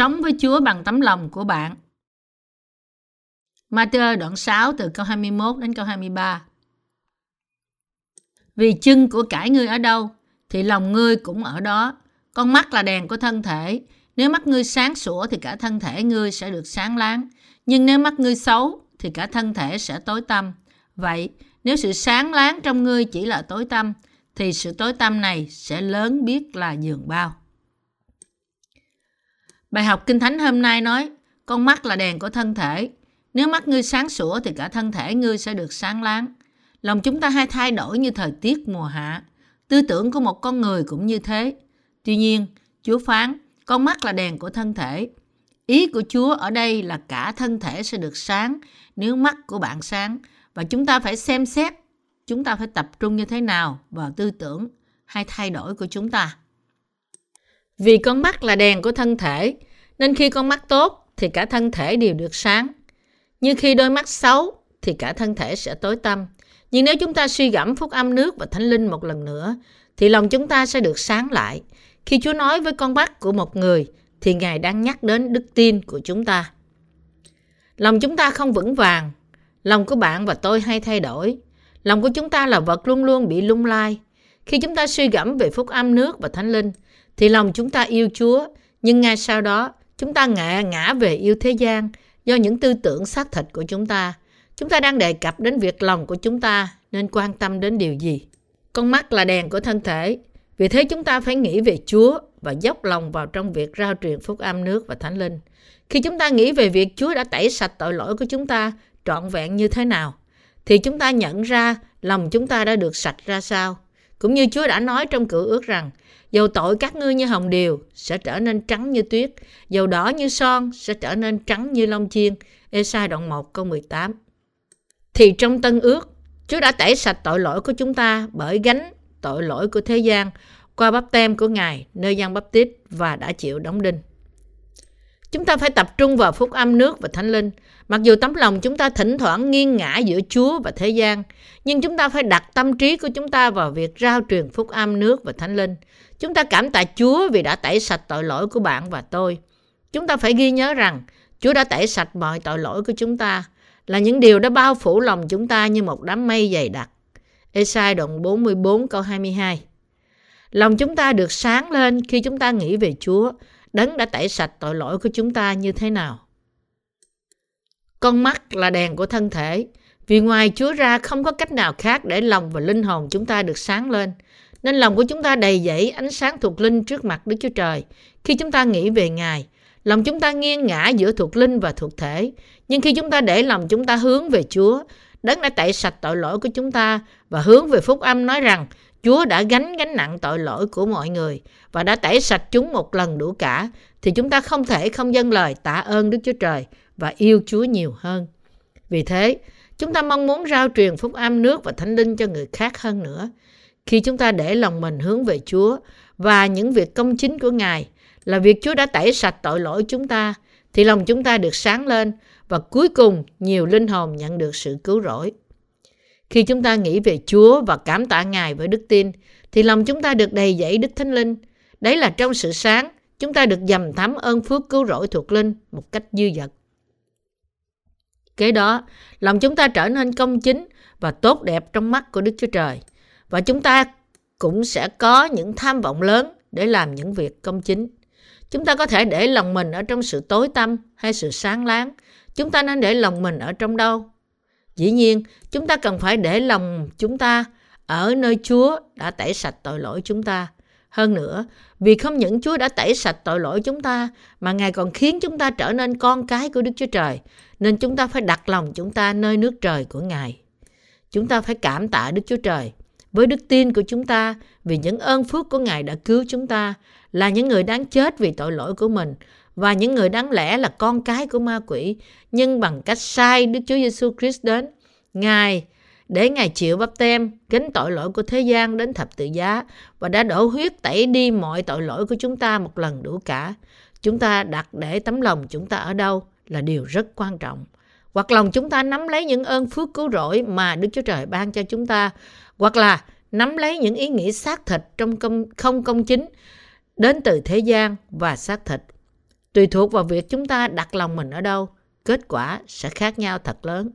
sống với Chúa bằng tấm lòng của bạn. Matthew đoạn 6 từ câu 21 đến câu 23. Vì chân của cải ngươi ở đâu, thì lòng ngươi cũng ở đó. Con mắt là đèn của thân thể. Nếu mắt ngươi sáng sủa thì cả thân thể ngươi sẽ được sáng láng. Nhưng nếu mắt ngươi xấu thì cả thân thể sẽ tối tăm. Vậy, nếu sự sáng láng trong ngươi chỉ là tối tăm, thì sự tối tăm này sẽ lớn biết là giường bao. Bài học Kinh Thánh hôm nay nói, con mắt là đèn của thân thể. Nếu mắt ngươi sáng sủa thì cả thân thể ngươi sẽ được sáng láng. Lòng chúng ta hay thay đổi như thời tiết mùa hạ. Tư tưởng của một con người cũng như thế. Tuy nhiên, Chúa phán, con mắt là đèn của thân thể. Ý của Chúa ở đây là cả thân thể sẽ được sáng nếu mắt của bạn sáng. Và chúng ta phải xem xét, chúng ta phải tập trung như thế nào vào tư tưởng hay thay đổi của chúng ta. Vì con mắt là đèn của thân thể, nên khi con mắt tốt thì cả thân thể đều được sáng. Nhưng khi đôi mắt xấu thì cả thân thể sẽ tối tăm. Nhưng nếu chúng ta suy gẫm phúc âm nước và thánh linh một lần nữa, thì lòng chúng ta sẽ được sáng lại. Khi Chúa nói với con mắt của một người, thì Ngài đang nhắc đến đức tin của chúng ta. Lòng chúng ta không vững vàng. Lòng của bạn và tôi hay thay đổi. Lòng của chúng ta là vật luôn luôn bị lung lai. Khi chúng ta suy gẫm về phúc âm nước và thánh linh, thì lòng chúng ta yêu Chúa, nhưng ngay sau đó chúng ta ngã ngã về yêu thế gian do những tư tưởng xác thịt của chúng ta. Chúng ta đang đề cập đến việc lòng của chúng ta nên quan tâm đến điều gì. Con mắt là đèn của thân thể. Vì thế chúng ta phải nghĩ về Chúa và dốc lòng vào trong việc rao truyền phúc âm nước và thánh linh. Khi chúng ta nghĩ về việc Chúa đã tẩy sạch tội lỗi của chúng ta trọn vẹn như thế nào, thì chúng ta nhận ra lòng chúng ta đã được sạch ra sao. Cũng như Chúa đã nói trong cựu ước rằng, dầu tội các ngươi như hồng điều sẽ trở nên trắng như tuyết, dầu đỏ như son sẽ trở nên trắng như lông chiên. Esai đoạn 1 câu 18 Thì trong tân ước, Chúa đã tẩy sạch tội lỗi của chúng ta bởi gánh tội lỗi của thế gian qua bắp tem của Ngài nơi gian bắp tít và đã chịu đóng đinh. Chúng ta phải tập trung vào phúc âm nước và thánh linh. Mặc dù tấm lòng chúng ta thỉnh thoảng nghiêng ngã giữa Chúa và thế gian, nhưng chúng ta phải đặt tâm trí của chúng ta vào việc rao truyền phúc âm nước và thánh linh. Chúng ta cảm tạ Chúa vì đã tẩy sạch tội lỗi của bạn và tôi. Chúng ta phải ghi nhớ rằng Chúa đã tẩy sạch mọi tội lỗi của chúng ta, là những điều đã bao phủ lòng chúng ta như một đám mây dày đặc. Esai đoạn 44 câu 22 Lòng chúng ta được sáng lên khi chúng ta nghĩ về Chúa, đấng đã tẩy sạch tội lỗi của chúng ta như thế nào. Con mắt là đèn của thân thể, vì ngoài Chúa ra không có cách nào khác để lòng và linh hồn chúng ta được sáng lên. Nên lòng của chúng ta đầy dẫy ánh sáng thuộc linh trước mặt Đức Chúa Trời. Khi chúng ta nghĩ về Ngài, lòng chúng ta nghiêng ngã giữa thuộc linh và thuộc thể. Nhưng khi chúng ta để lòng chúng ta hướng về Chúa, Đấng đã tẩy sạch tội lỗi của chúng ta và hướng về phúc âm nói rằng Chúa đã gánh gánh nặng tội lỗi của mọi người và đã tẩy sạch chúng một lần đủ cả, thì chúng ta không thể không dâng lời tạ ơn Đức Chúa Trời và yêu Chúa nhiều hơn. Vì thế, chúng ta mong muốn rao truyền phúc âm nước và thánh linh cho người khác hơn nữa. Khi chúng ta để lòng mình hướng về Chúa và những việc công chính của Ngài là việc Chúa đã tẩy sạch tội lỗi chúng ta, thì lòng chúng ta được sáng lên và cuối cùng nhiều linh hồn nhận được sự cứu rỗi. Khi chúng ta nghĩ về Chúa và cảm tạ Ngài với đức tin, thì lòng chúng ta được đầy dẫy Đức Thánh Linh. Đấy là trong sự sáng, chúng ta được dầm thắm ơn phước cứu rỗi thuộc linh một cách dư dật. Kế đó, lòng chúng ta trở nên công chính và tốt đẹp trong mắt của Đức Chúa Trời. Và chúng ta cũng sẽ có những tham vọng lớn để làm những việc công chính. Chúng ta có thể để lòng mình ở trong sự tối tăm hay sự sáng láng. Chúng ta nên để lòng mình ở trong đâu? Dĩ nhiên, chúng ta cần phải để lòng chúng ta ở nơi Chúa đã tẩy sạch tội lỗi chúng ta. Hơn nữa, vì không những Chúa đã tẩy sạch tội lỗi chúng ta, mà Ngài còn khiến chúng ta trở nên con cái của Đức Chúa Trời, nên chúng ta phải đặt lòng chúng ta nơi nước trời của Ngài. Chúng ta phải cảm tạ Đức Chúa Trời với đức tin của chúng ta vì những ơn phước của Ngài đã cứu chúng ta, là những người đáng chết vì tội lỗi của mình và những người đáng lẽ là con cái của ma quỷ, nhưng bằng cách sai Đức Chúa Giêsu Christ đến, Ngài để Ngài chịu bắp tem, gánh tội lỗi của thế gian đến thập tự giá và đã đổ huyết tẩy đi mọi tội lỗi của chúng ta một lần đủ cả. Chúng ta đặt để tấm lòng chúng ta ở đâu là điều rất quan trọng. Hoặc lòng chúng ta nắm lấy những ơn phước cứu rỗi mà Đức Chúa Trời ban cho chúng ta, hoặc là nắm lấy những ý nghĩ xác thịt trong công, không công chính đến từ thế gian và xác thịt Tùy thuộc vào việc chúng ta đặt lòng mình ở đâu, kết quả sẽ khác nhau thật lớn.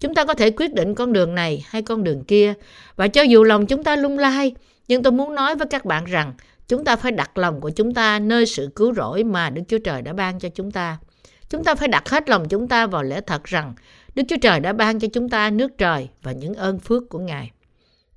Chúng ta có thể quyết định con đường này hay con đường kia. Và cho dù lòng chúng ta lung lay, nhưng tôi muốn nói với các bạn rằng chúng ta phải đặt lòng của chúng ta nơi sự cứu rỗi mà Đức Chúa Trời đã ban cho chúng ta. Chúng ta phải đặt hết lòng chúng ta vào lẽ thật rằng Đức Chúa Trời đã ban cho chúng ta nước trời và những ơn phước của Ngài.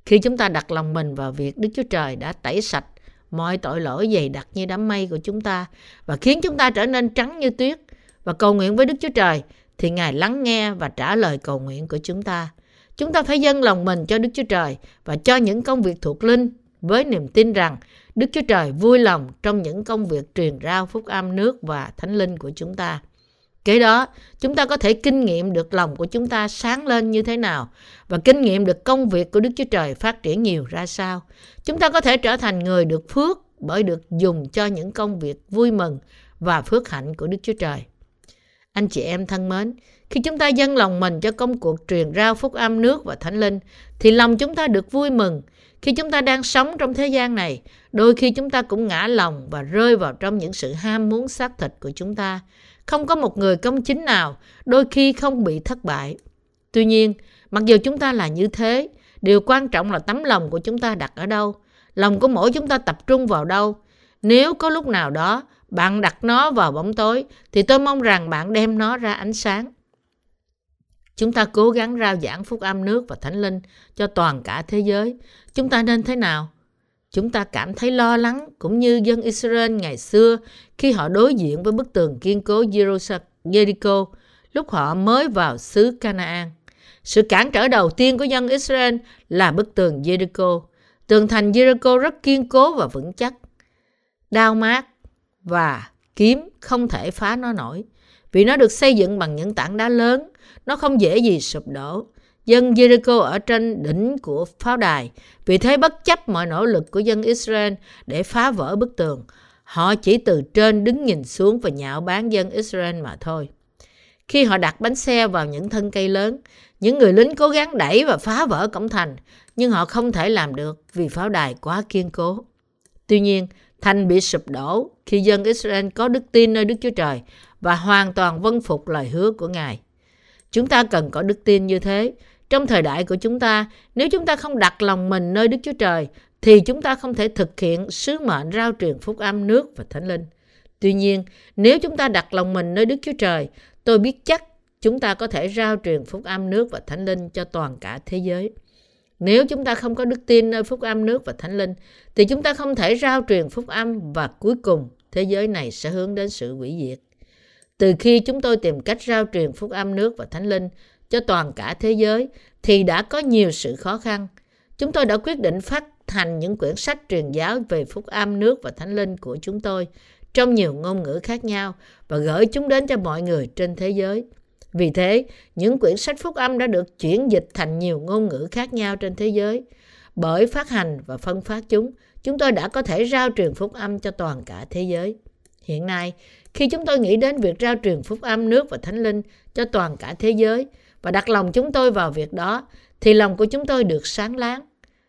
Khi chúng ta đặt lòng mình vào việc Đức Chúa Trời đã tẩy sạch mọi tội lỗi dày đặc như đám mây của chúng ta và khiến chúng ta trở nên trắng như tuyết và cầu nguyện với Đức Chúa Trời, thì Ngài lắng nghe và trả lời cầu nguyện của chúng ta. Chúng ta phải dâng lòng mình cho Đức Chúa Trời và cho những công việc thuộc linh với niềm tin rằng Đức Chúa Trời vui lòng trong những công việc truyền rao phúc âm nước và thánh linh của chúng ta. Kế đó, chúng ta có thể kinh nghiệm được lòng của chúng ta sáng lên như thế nào và kinh nghiệm được công việc của Đức Chúa Trời phát triển nhiều ra sao. Chúng ta có thể trở thành người được phước bởi được dùng cho những công việc vui mừng và phước hạnh của Đức Chúa Trời. Anh chị em thân mến, khi chúng ta dâng lòng mình cho công cuộc truyền rao phúc âm nước và thánh linh, thì lòng chúng ta được vui mừng. Khi chúng ta đang sống trong thế gian này, đôi khi chúng ta cũng ngã lòng và rơi vào trong những sự ham muốn xác thịt của chúng ta. Không có một người công chính nào đôi khi không bị thất bại. Tuy nhiên, mặc dù chúng ta là như thế, điều quan trọng là tấm lòng của chúng ta đặt ở đâu. Lòng của mỗi chúng ta tập trung vào đâu. Nếu có lúc nào đó bạn đặt nó vào bóng tối thì tôi mong rằng bạn đem nó ra ánh sáng. Chúng ta cố gắng rao giảng phúc âm nước và thánh linh cho toàn cả thế giới. Chúng ta nên thế nào? Chúng ta cảm thấy lo lắng, cũng như dân Israel ngày xưa khi họ đối diện với bức tường kiên cố Jericho lúc họ mới vào xứ Canaan. Sự cản trở đầu tiên của dân Israel là bức tường Jericho. Tường thành Jericho rất kiên cố và vững chắc. Đao mát và kiếm không thể phá nó nổi, vì nó được xây dựng bằng những tảng đá lớn. Nó không dễ gì sụp đổ. Dân Jericho ở trên đỉnh của pháo đài, vì thế bất chấp mọi nỗ lực của dân Israel để phá vỡ bức tường, họ chỉ từ trên đứng nhìn xuống và nhạo báng dân Israel mà thôi. Khi họ đặt bánh xe vào những thân cây lớn, những người lính cố gắng đẩy và phá vỡ cổng thành, nhưng họ không thể làm được vì pháo đài quá kiên cố. Tuy nhiên, thành bị sụp đổ khi dân Israel có đức tin nơi Đức Chúa Trời và hoàn toàn vâng phục lời hứa của Ngài. Chúng ta cần có đức tin như thế trong thời đại của chúng ta, nếu chúng ta không đặt lòng mình nơi Đức Chúa Trời, thì chúng ta không thể thực hiện sứ mệnh rao truyền phúc âm nước và thánh linh. Tuy nhiên, nếu chúng ta đặt lòng mình nơi Đức Chúa Trời, tôi biết chắc chúng ta có thể rao truyền phúc âm nước và thánh linh cho toàn cả thế giới. Nếu chúng ta không có đức tin nơi phúc âm nước và thánh linh, thì chúng ta không thể rao truyền phúc âm và cuối cùng thế giới này sẽ hướng đến sự hủy diệt. Từ khi chúng tôi tìm cách rao truyền phúc âm nước và thánh linh, cho toàn cả thế giới thì đã có nhiều sự khó khăn. Chúng tôi đã quyết định phát hành những quyển sách truyền giáo về phúc âm nước và thánh linh của chúng tôi trong nhiều ngôn ngữ khác nhau và gửi chúng đến cho mọi người trên thế giới. Vì thế, những quyển sách phúc âm đã được chuyển dịch thành nhiều ngôn ngữ khác nhau trên thế giới. Bởi phát hành và phân phát chúng, chúng tôi đã có thể rao truyền phúc âm cho toàn cả thế giới. Hiện nay, khi chúng tôi nghĩ đến việc rao truyền phúc âm nước và thánh linh cho toàn cả thế giới, và đặt lòng chúng tôi vào việc đó thì lòng của chúng tôi được sáng láng.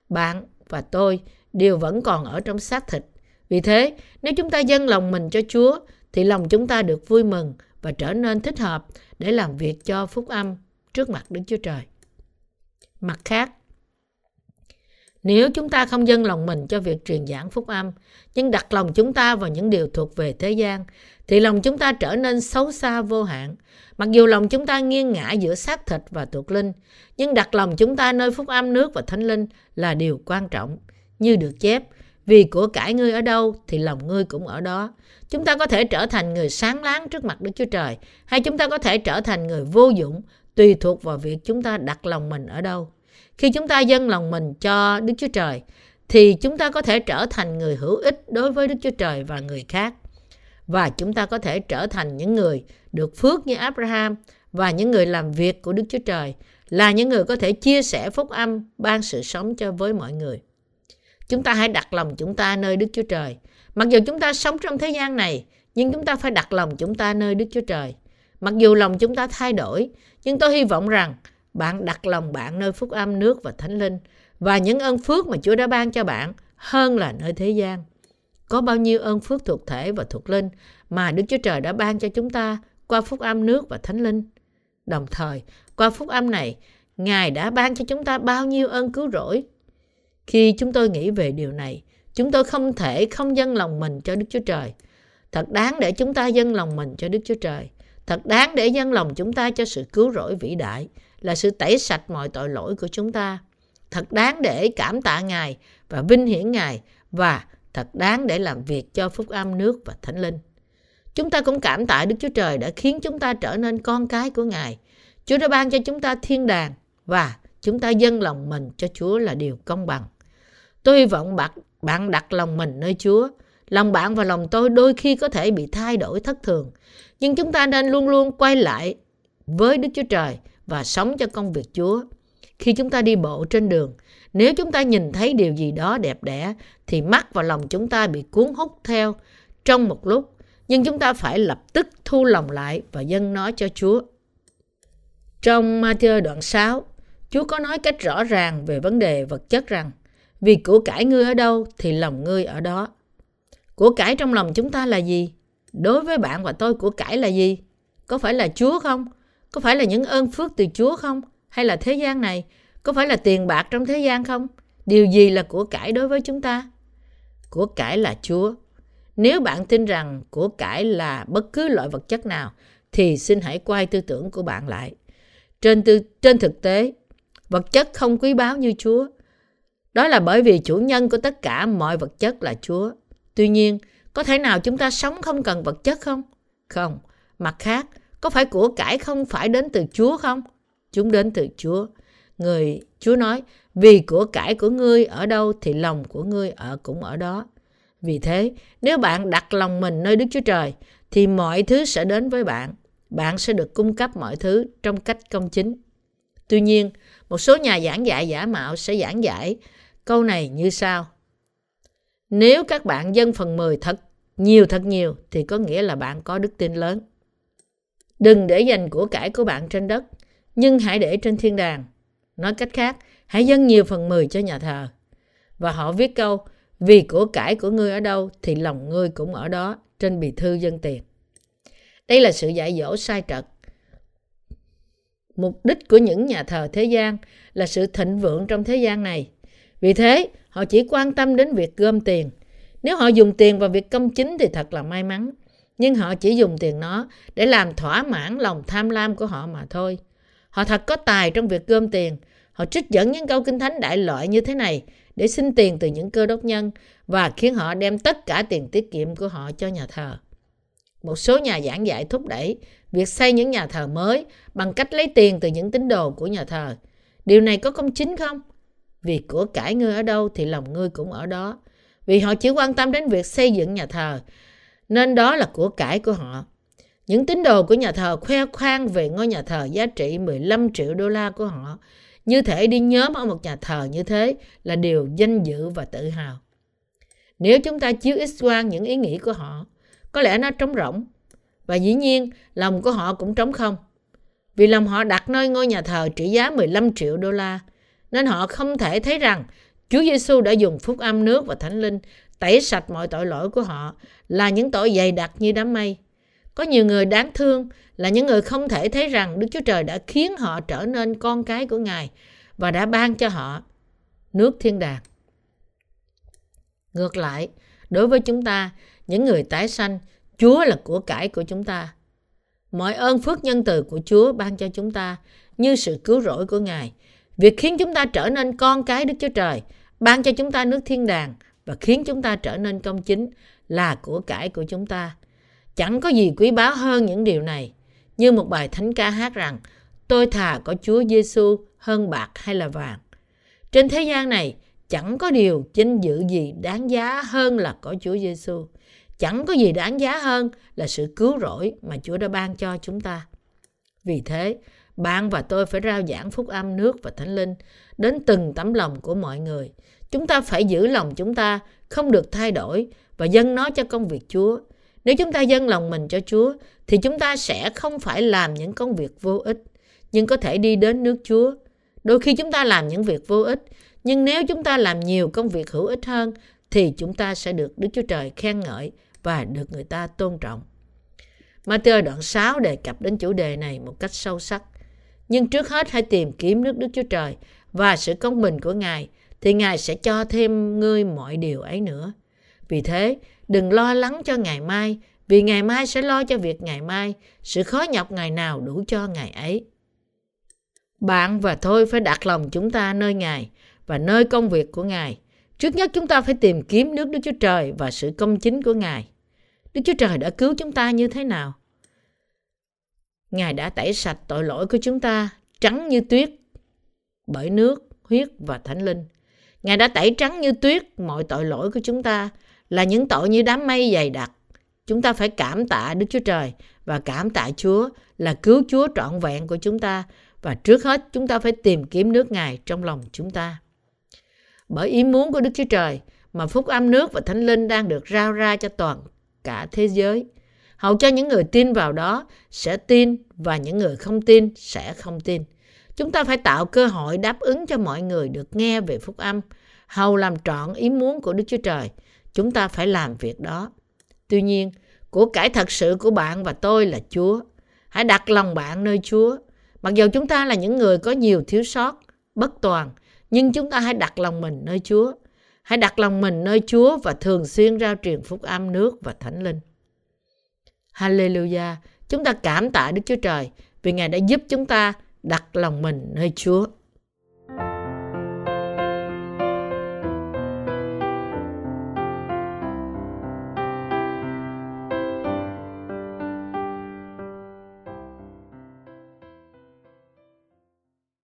Bạn và tôi đều vẫn còn ở trong xác thịt. Vì thế, nếu chúng ta dâng lòng mình cho Chúa thì lòng chúng ta được vui mừng và trở nên thích hợp để làm việc cho phúc âm trước mặt Đức Chúa Trời. Mặt khác, nếu chúng ta không dâng lòng mình cho việc truyền giảng phúc âm, nhưng đặt lòng chúng ta vào những điều thuộc về thế gian, thì lòng chúng ta trở nên xấu xa vô hạn. Mặc dù lòng chúng ta nghiêng ngã giữa xác thịt và tuột linh, nhưng đặt lòng chúng ta nơi phúc âm nước và thánh linh là điều quan trọng. Như được chép, vì của cải ngươi ở đâu thì lòng ngươi cũng ở đó. Chúng ta có thể trở thành người sáng láng trước mặt Đức Chúa Trời, hay chúng ta có thể trở thành người vô dụng, tùy thuộc vào việc chúng ta đặt lòng mình ở đâu. Khi chúng ta dâng lòng mình cho Đức Chúa Trời, thì chúng ta có thể trở thành người hữu ích đối với Đức Chúa Trời và người khác. Và chúng ta có thể trở thành những người được phước như Abraham và những người làm việc của Đức Chúa Trời là những người có thể chia sẻ phúc âm, ban sự sống cho với mọi người. Chúng ta hãy đặt lòng chúng ta nơi Đức Chúa Trời. Mặc dù chúng ta sống trong thế gian này, nhưng chúng ta phải đặt lòng chúng ta nơi Đức Chúa Trời. Mặc dù lòng chúng ta thay đổi, nhưng tôi hy vọng rằng bạn đặt lòng bạn nơi phúc âm nước và thánh linh và những ơn phước mà Chúa đã ban cho bạn hơn là nơi thế gian có bao nhiêu ơn phước thuộc thể và thuộc linh mà Đức Chúa Trời đã ban cho chúng ta qua phúc âm nước và thánh linh. Đồng thời, qua phúc âm này, Ngài đã ban cho chúng ta bao nhiêu ơn cứu rỗi. Khi chúng tôi nghĩ về điều này, chúng tôi không thể không dâng lòng mình cho Đức Chúa Trời. Thật đáng để chúng ta dâng lòng mình cho Đức Chúa Trời. Thật đáng để dâng lòng chúng ta cho sự cứu rỗi vĩ đại, là sự tẩy sạch mọi tội lỗi của chúng ta. Thật đáng để cảm tạ Ngài và vinh hiển Ngài và thật đáng để làm việc cho phúc âm nước và thánh linh. Chúng ta cũng cảm tạ Đức Chúa Trời đã khiến chúng ta trở nên con cái của Ngài. Chúa đã ban cho chúng ta thiên đàng và chúng ta dâng lòng mình cho Chúa là điều công bằng. Tôi hy vọng bạn, bạn đặt lòng mình nơi Chúa. Lòng bạn và lòng tôi đôi khi có thể bị thay đổi thất thường. Nhưng chúng ta nên luôn luôn quay lại với Đức Chúa Trời và sống cho công việc Chúa. Khi chúng ta đi bộ trên đường, nếu chúng ta nhìn thấy điều gì đó đẹp đẽ thì mắt và lòng chúng ta bị cuốn hút theo trong một lúc. Nhưng chúng ta phải lập tức thu lòng lại và dâng nó cho Chúa. Trong Matthew đoạn 6, Chúa có nói cách rõ ràng về vấn đề vật chất rằng vì của cải ngươi ở đâu thì lòng ngươi ở đó. Của cải trong lòng chúng ta là gì? Đối với bạn và tôi của cải là gì? Có phải là Chúa không? Có phải là những ơn phước từ Chúa không? Hay là thế gian này? Có phải là tiền bạc trong thế gian không? Điều gì là của cải đối với chúng ta? Của cải là Chúa. Nếu bạn tin rằng của cải là bất cứ loại vật chất nào, thì xin hãy quay tư tưởng của bạn lại. Trên, tư, trên thực tế, vật chất không quý báu như Chúa. Đó là bởi vì chủ nhân của tất cả mọi vật chất là Chúa. Tuy nhiên, có thể nào chúng ta sống không cần vật chất không? Không. Mặt khác, có phải của cải không phải đến từ Chúa không? Chúng đến từ Chúa. Người Chúa nói, vì của cải của ngươi ở đâu thì lòng của ngươi ở cũng ở đó. Vì thế, nếu bạn đặt lòng mình nơi Đức Chúa Trời, thì mọi thứ sẽ đến với bạn. Bạn sẽ được cung cấp mọi thứ trong cách công chính. Tuy nhiên, một số nhà giảng dạy giả mạo sẽ giảng giải câu này như sau. Nếu các bạn dân phần 10 thật nhiều thật nhiều thì có nghĩa là bạn có đức tin lớn. Đừng để dành của cải của bạn trên đất, nhưng hãy để trên thiên đàng. Nói cách khác, hãy dâng nhiều phần 10 cho nhà thờ. Và họ viết câu, vì của cải của ngươi ở đâu thì lòng ngươi cũng ở đó trên bì thư dân tiền. Đây là sự dạy dỗ sai trật. Mục đích của những nhà thờ thế gian là sự thịnh vượng trong thế gian này. Vì thế, họ chỉ quan tâm đến việc gom tiền. Nếu họ dùng tiền vào việc công chính thì thật là may mắn. Nhưng họ chỉ dùng tiền nó để làm thỏa mãn lòng tham lam của họ mà thôi. Họ thật có tài trong việc gom tiền. Họ trích dẫn những câu kinh thánh đại loại như thế này để xin tiền từ những cơ đốc nhân và khiến họ đem tất cả tiền tiết kiệm của họ cho nhà thờ. Một số nhà giảng dạy thúc đẩy việc xây những nhà thờ mới bằng cách lấy tiền từ những tín đồ của nhà thờ. Điều này có công chính không? Vì của cải ngươi ở đâu thì lòng ngươi cũng ở đó. Vì họ chỉ quan tâm đến việc xây dựng nhà thờ, nên đó là của cải của họ. Những tín đồ của nhà thờ khoe khoang về ngôi nhà thờ giá trị 15 triệu đô la của họ. Như thể đi nhóm ở một nhà thờ như thế là điều danh dự và tự hào. Nếu chúng ta chiếu x quang những ý nghĩ của họ, có lẽ nó trống rỗng. Và dĩ nhiên, lòng của họ cũng trống không. Vì lòng họ đặt nơi ngôi nhà thờ trị giá 15 triệu đô la, nên họ không thể thấy rằng Chúa Giêsu đã dùng phúc âm nước và thánh linh tẩy sạch mọi tội lỗi của họ là những tội dày đặc như đám mây. Có nhiều người đáng thương là những người không thể thấy rằng Đức Chúa Trời đã khiến họ trở nên con cái của Ngài và đã ban cho họ nước thiên đàng. Ngược lại, đối với chúng ta, những người tái sanh, Chúa là của cải của chúng ta. Mọi ơn phước nhân từ của Chúa ban cho chúng ta như sự cứu rỗi của Ngài. Việc khiến chúng ta trở nên con cái Đức Chúa Trời, ban cho chúng ta nước thiên đàng và khiến chúng ta trở nên công chính là của cải của chúng ta. Chẳng có gì quý báu hơn những điều này. Như một bài thánh ca hát rằng, tôi thà có Chúa Giêsu hơn bạc hay là vàng. Trên thế gian này, chẳng có điều danh dự gì đáng giá hơn là có Chúa Giêsu. Chẳng có gì đáng giá hơn là sự cứu rỗi mà Chúa đã ban cho chúng ta. Vì thế, bạn và tôi phải rao giảng phúc âm nước và thánh linh đến từng tấm lòng của mọi người. Chúng ta phải giữ lòng chúng ta không được thay đổi và dâng nó cho công việc Chúa. Nếu chúng ta dâng lòng mình cho Chúa thì chúng ta sẽ không phải làm những công việc vô ích nhưng có thể đi đến nước Chúa. Đôi khi chúng ta làm những việc vô ích nhưng nếu chúng ta làm nhiều công việc hữu ích hơn thì chúng ta sẽ được Đức Chúa Trời khen ngợi và được người ta tôn trọng. Matthew đoạn 6 đề cập đến chủ đề này một cách sâu sắc. Nhưng trước hết hãy tìm kiếm nước Đức Chúa Trời và sự công bình của Ngài thì Ngài sẽ cho thêm ngươi mọi điều ấy nữa. Vì thế, đừng lo lắng cho ngày mai, vì ngày mai sẽ lo cho việc ngày mai, sự khó nhọc ngày nào đủ cho ngày ấy. Bạn và tôi phải đặt lòng chúng ta nơi Ngài và nơi công việc của Ngài. Trước nhất chúng ta phải tìm kiếm nước Đức Chúa Trời và sự công chính của Ngài. Đức Chúa Trời đã cứu chúng ta như thế nào? Ngài đã tẩy sạch tội lỗi của chúng ta trắng như tuyết bởi nước, huyết và thánh linh. Ngài đã tẩy trắng như tuyết mọi tội lỗi của chúng ta là những tội như đám mây dày đặc. Chúng ta phải cảm tạ Đức Chúa Trời và cảm tạ Chúa là cứu Chúa trọn vẹn của chúng ta và trước hết chúng ta phải tìm kiếm nước Ngài trong lòng chúng ta. Bởi ý muốn của Đức Chúa Trời mà phúc âm nước và thánh linh đang được rao ra cho toàn cả thế giới. Hầu cho những người tin vào đó sẽ tin và những người không tin sẽ không tin. Chúng ta phải tạo cơ hội đáp ứng cho mọi người được nghe về phúc âm, hầu làm trọn ý muốn của Đức Chúa Trời. Chúng ta phải làm việc đó. Tuy nhiên, của cải thật sự của bạn và tôi là Chúa. Hãy đặt lòng bạn nơi Chúa. Mặc dù chúng ta là những người có nhiều thiếu sót, bất toàn, nhưng chúng ta hãy đặt lòng mình nơi Chúa. Hãy đặt lòng mình nơi Chúa và thường xuyên rao truyền phúc âm nước và thánh linh. Hallelujah! Chúng ta cảm tạ Đức Chúa Trời vì Ngài đã giúp chúng ta đặt lòng mình nơi Chúa.